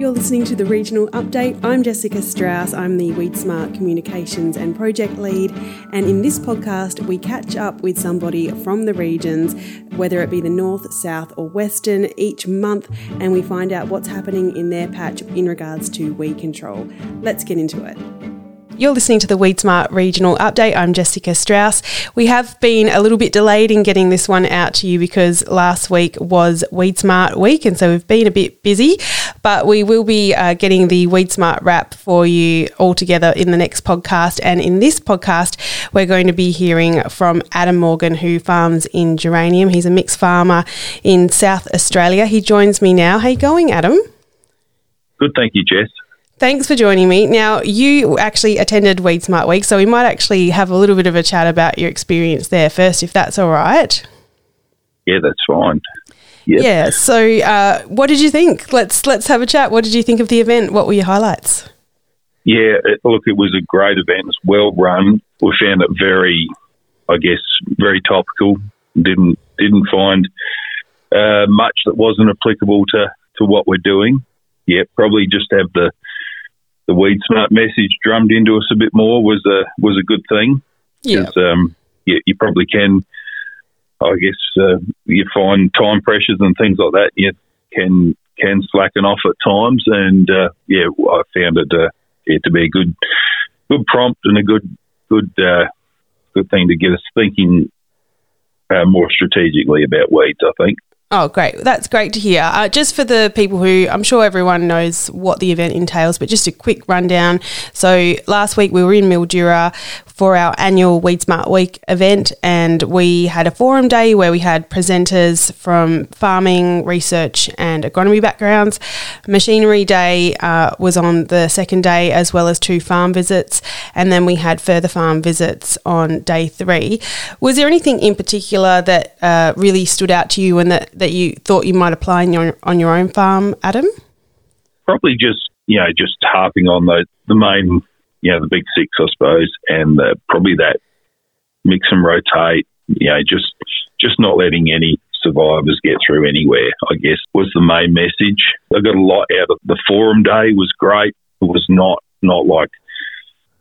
You're listening to the regional update. I'm Jessica Strauss. I'm the Weed Smart Communications and Project Lead. And in this podcast, we catch up with somebody from the regions, whether it be the North, South, or Western, each month, and we find out what's happening in their patch in regards to weed control. Let's get into it. You're listening to the Weed Smart Regional Update. I'm Jessica Strauss. We have been a little bit delayed in getting this one out to you because last week was Weed Smart week, and so we've been a bit busy. But we will be uh, getting the Weed Smart wrap for you all together in the next podcast. And in this podcast, we're going to be hearing from Adam Morgan, who farms in Geranium. He's a mixed farmer in South Australia. He joins me now. How you going, Adam? Good, thank you, Jess. Thanks for joining me. Now, you actually attended Weed Smart Week, so we might actually have a little bit of a chat about your experience there first, if that's all right. Yeah, that's fine. Yep. Yeah. So, uh, what did you think? Let's let's have a chat. What did you think of the event? What were your highlights? Yeah, it, look, it was a great event. It's well run. We found it very, I guess, very topical. Didn't didn't find uh, much that wasn't applicable to to what we're doing. Yeah, probably just have the the weed smart message drummed into us a bit more was a was a good thing. Yeah. Um, you, you probably can, I guess, uh, you find time pressures and things like that. You can can slacken off at times, and uh, yeah, I found it uh, yeah, to be a good good prompt and a good good uh, good thing to get us thinking uh, more strategically about weeds. I think. Oh, great. That's great to hear. Uh, just for the people who I'm sure everyone knows what the event entails, but just a quick rundown. So, last week we were in Mildura for our annual Weed Smart Week event, and we had a forum day where we had presenters from farming, research, and agronomy backgrounds. Machinery Day uh, was on the second day, as well as two farm visits, and then we had further farm visits on day three. Was there anything in particular that uh, really stood out to you and that, that you thought you might apply on your, on your own farm, Adam? Probably just you know just harping on the the main you know, the big six, I suppose, and the, probably that mix and rotate, you know, just just not letting any survivors get through anywhere, I guess, was the main message. I got a lot out of the forum day was great. It was not not like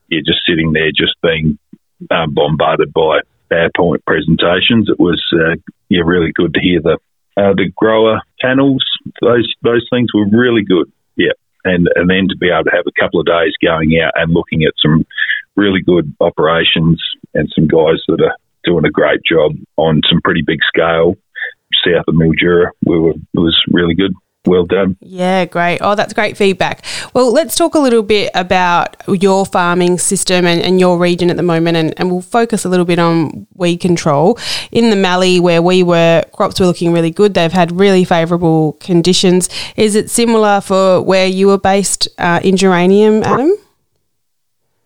you're just sitting there just being um, bombarded by PowerPoint presentations. It was uh, yeah really good to hear the uh, the grower panels. Those those things were really good. Yeah, and and then to be able to have a couple of days going out and looking at some really good operations and some guys that are doing a great job on some pretty big scale. South of Mildura, we were, it was really good well done. Yeah, great. Oh, that's great feedback. Well, let's talk a little bit about your farming system and, and your region at the moment, and, and, we'll focus a little bit on weed control. In the Mallee, where we were, crops were looking really good. They've had really favourable conditions. Is it similar for where you were based uh, in Geranium, Adam?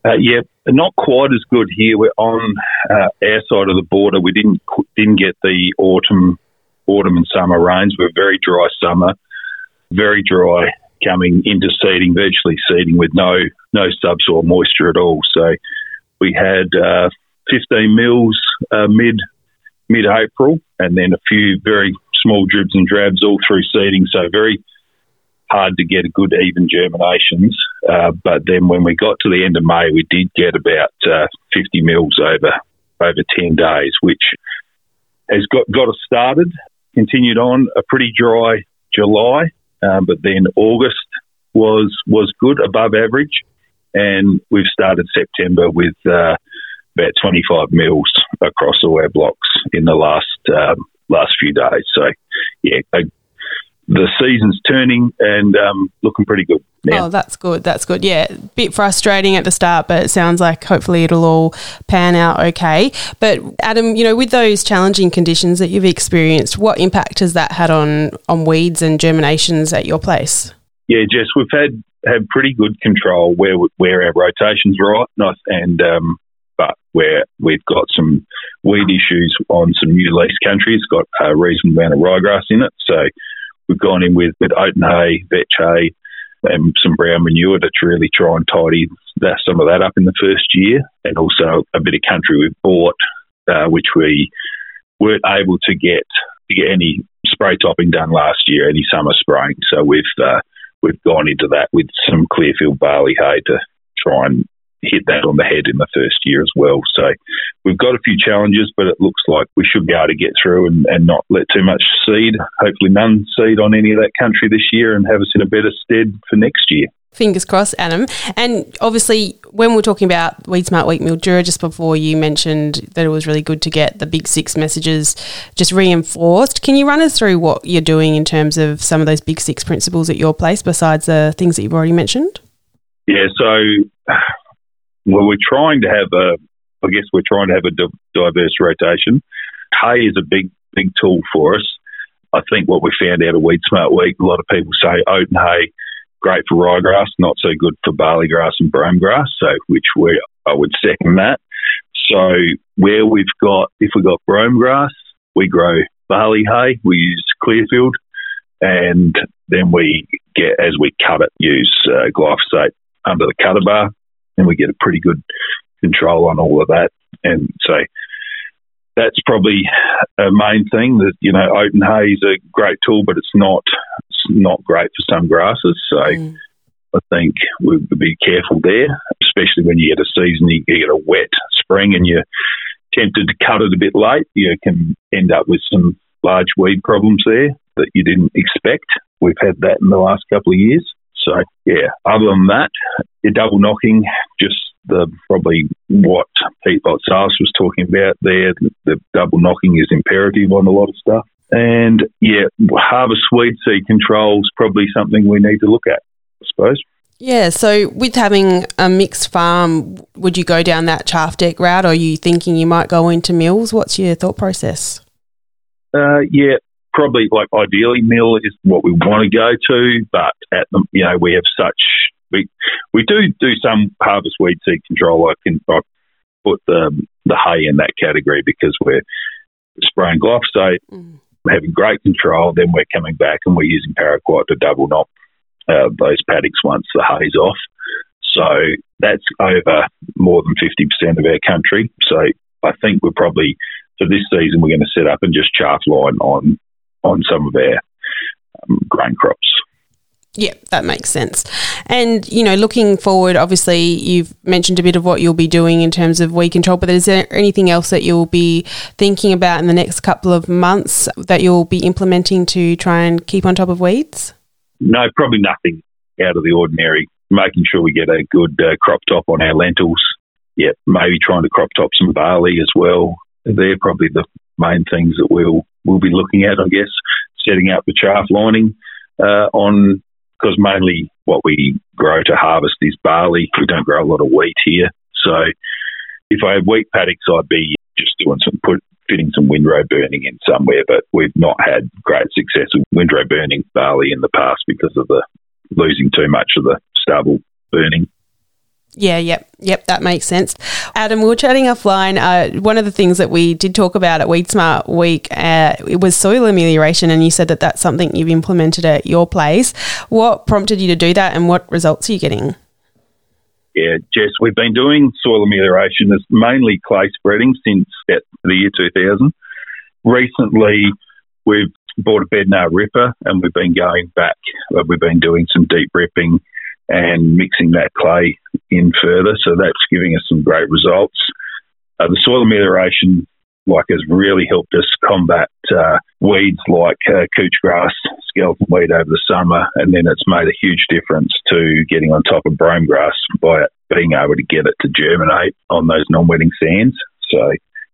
Uh, yeah, not quite as good here. We're on uh, our side of the border. We didn't didn't get the autumn autumn and summer rains. We're a very dry summer very dry coming into seeding, virtually seeding with no no subsoil moisture at all. So we had uh, 15 mils uh, mid mid April, and then a few very small dribs and drabs all through seeding. So very hard to get a good even germinations. Uh, but then when we got to the end of May, we did get about uh, 50 mils over over 10 days, which has got got us started. Continued on a pretty dry July, um, but then August was was good, above average, and we've started September with uh, about 25 mils across all our blocks in the last um, last few days. So, yeah, the season's turning and um, looking pretty good. Now. Oh, that's good. That's good. Yeah, bit frustrating at the start, but it sounds like hopefully it'll all pan out okay. But Adam, you know, with those challenging conditions that you've experienced, what impact has that had on on weeds and germinations at your place? Yeah, Jess, we've had had pretty good control where where our rotations right, and um, but where we've got some weed issues on some new lease country, it's got a reasonable amount of ryegrass in it, so we've gone in with with oat and hay, vetch hay and some brown manure to really try and tidy that, some of that up in the first year, and also a bit of country we've bought, uh, which we weren't able to get to get any spray topping done last year, any summer spraying. So we've uh, we've gone into that with some Clearfield barley hay to try and hit that on the head in the first year as well. So we've got a few challenges, but it looks like we should be able to get through and, and not let too much seed, hopefully none seed on any of that country this year and have us in a better stead for next year. Fingers crossed, Adam. And obviously, when we're talking about Weed Smart Week Mildura, just before you mentioned that it was really good to get the big six messages just reinforced. Can you run us through what you're doing in terms of some of those big six principles at your place, besides the things that you've already mentioned? Yeah, so well, we're trying to have a, I guess we're trying to have a diverse rotation. Hay is a big, big tool for us. I think what we found out of Weed Smart Week, a lot of people say oat and hay great for ryegrass, not so good for barley grass and brome grass. So, which we I would second that. So, where we've got, if we've got brome grass, we grow barley hay. We use Clearfield, and then we get as we cut it, use uh, glyphosate under the cutter bar, and we get a pretty good control on all of that. And so that's probably a main thing that you know oat and hay is a great tool, but it's not it's not great for some grasses. So mm. I think we would be careful there, especially when you get a season, you get a wet spring, and you're tempted to cut it a bit late. You can end up with some large weed problems there that you didn't expect. We've had that in the last couple of years. So yeah, other than that, your double knocking, just the probably what Pete Boutsalis was talking about there. The double knocking is imperative on a lot of stuff. And yeah, harvest weed seed control is probably something we need to look at, I suppose. Yeah, so with having a mixed farm, would you go down that chaff deck route or are you thinking you might go into mills? What's your thought process? Uh, yeah, probably like ideally mill is what we want to go to, but at the, you know, we have such we we do do some harvest weed seed control. I can I put the the hay in that category because we're spraying glyphosate, mm. having great control. Then we're coming back and we're using paraquat to double knock uh, those paddocks once the hay's off. So that's over more than fifty percent of our country. So I think we're probably for this season we're going to set up and just chaff line on on some of their um, grain crops. Yeah, that makes sense. And, you know, looking forward, obviously, you've mentioned a bit of what you'll be doing in terms of weed control, but is there anything else that you'll be thinking about in the next couple of months that you'll be implementing to try and keep on top of weeds? No, probably nothing out of the ordinary. Making sure we get a good uh, crop top on our lentils. Yeah, maybe trying to crop top some barley as well. They're probably the main things that we'll we'll be looking at, I guess. Setting up the chaff lining uh, on because mainly what we grow to harvest is barley. We don't grow a lot of wheat here. So if I had wheat paddocks, I'd be just doing some put fitting some windrow burning in somewhere. But we've not had great success with windrow burning barley in the past because of the losing too much of the stubble burning. Yeah, yep, yep, that makes sense. Adam, we were chatting offline. Uh, one of the things that we did talk about at Weed Smart Week uh, it was soil amelioration, and you said that that's something you've implemented at your place. What prompted you to do that, and what results are you getting? Yeah, Jess, we've been doing soil amelioration as mainly clay spreading since the year 2000. Recently, we've bought a Bednar ripper and we've been going back. Uh, we've been doing some deep ripping and mixing that clay in further. So that's giving us some great results. Uh, the soil amelioration like has really helped us combat uh, weeds like uh, couch grass, skeleton weed over the summer, and then it's made a huge difference to getting on top of brome grass by being able to get it to germinate on those non-wetting sands. So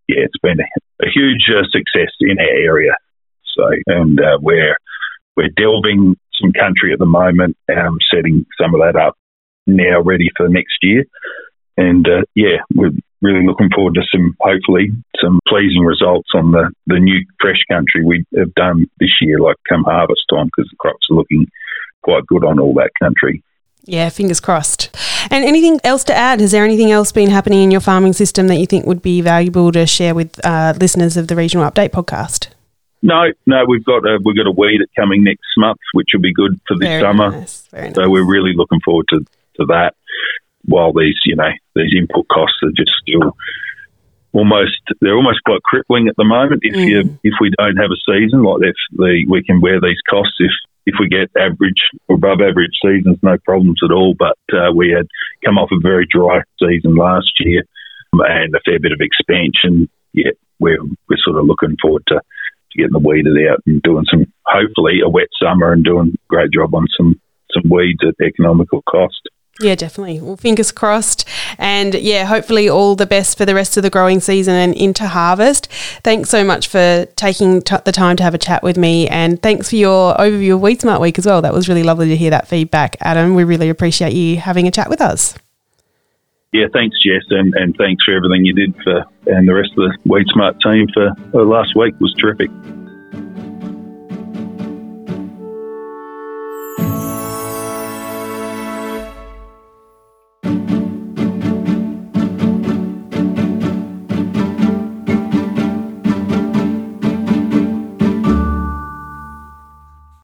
yeah, it's been a, a huge uh, success in our area. So and uh, we're we're delving some country at the moment, um, setting some of that up now ready for next year. And uh, yeah, we're really looking forward to some, hopefully, some pleasing results on the, the new fresh country we have done this year, like come harvest time, because the crops are looking quite good on all that country. Yeah, fingers crossed. And anything else to add? Has there anything else been happening in your farming system that you think would be valuable to share with uh, listeners of the Regional Update podcast? No, no, we've got a, we've got a weed coming next month, which will be good for this Very summer. Nice. Very so we're really looking forward to, to that. While these, you know, these input costs are just still almost they're almost quite crippling at the moment. If mm. you if we don't have a season like if the we can wear these costs if if we get average or above average seasons, no problems at all. But uh, we had come off a very dry season last year and a fair bit of expansion. Yeah, we're, we're sort of looking forward to getting the WEEDit out and doing some, hopefully, a wet summer and doing a great job on some, some weeds at economical cost. Yeah, definitely. Well, fingers crossed. And yeah, hopefully all the best for the rest of the growing season and into harvest. Thanks so much for taking t- the time to have a chat with me. And thanks for your overview of Weed Smart Week as well. That was really lovely to hear that feedback, Adam. We really appreciate you having a chat with us. Yeah, thanks, Jess, and, and thanks for everything you did for and the rest of the Weed Smart team for, for last week was terrific.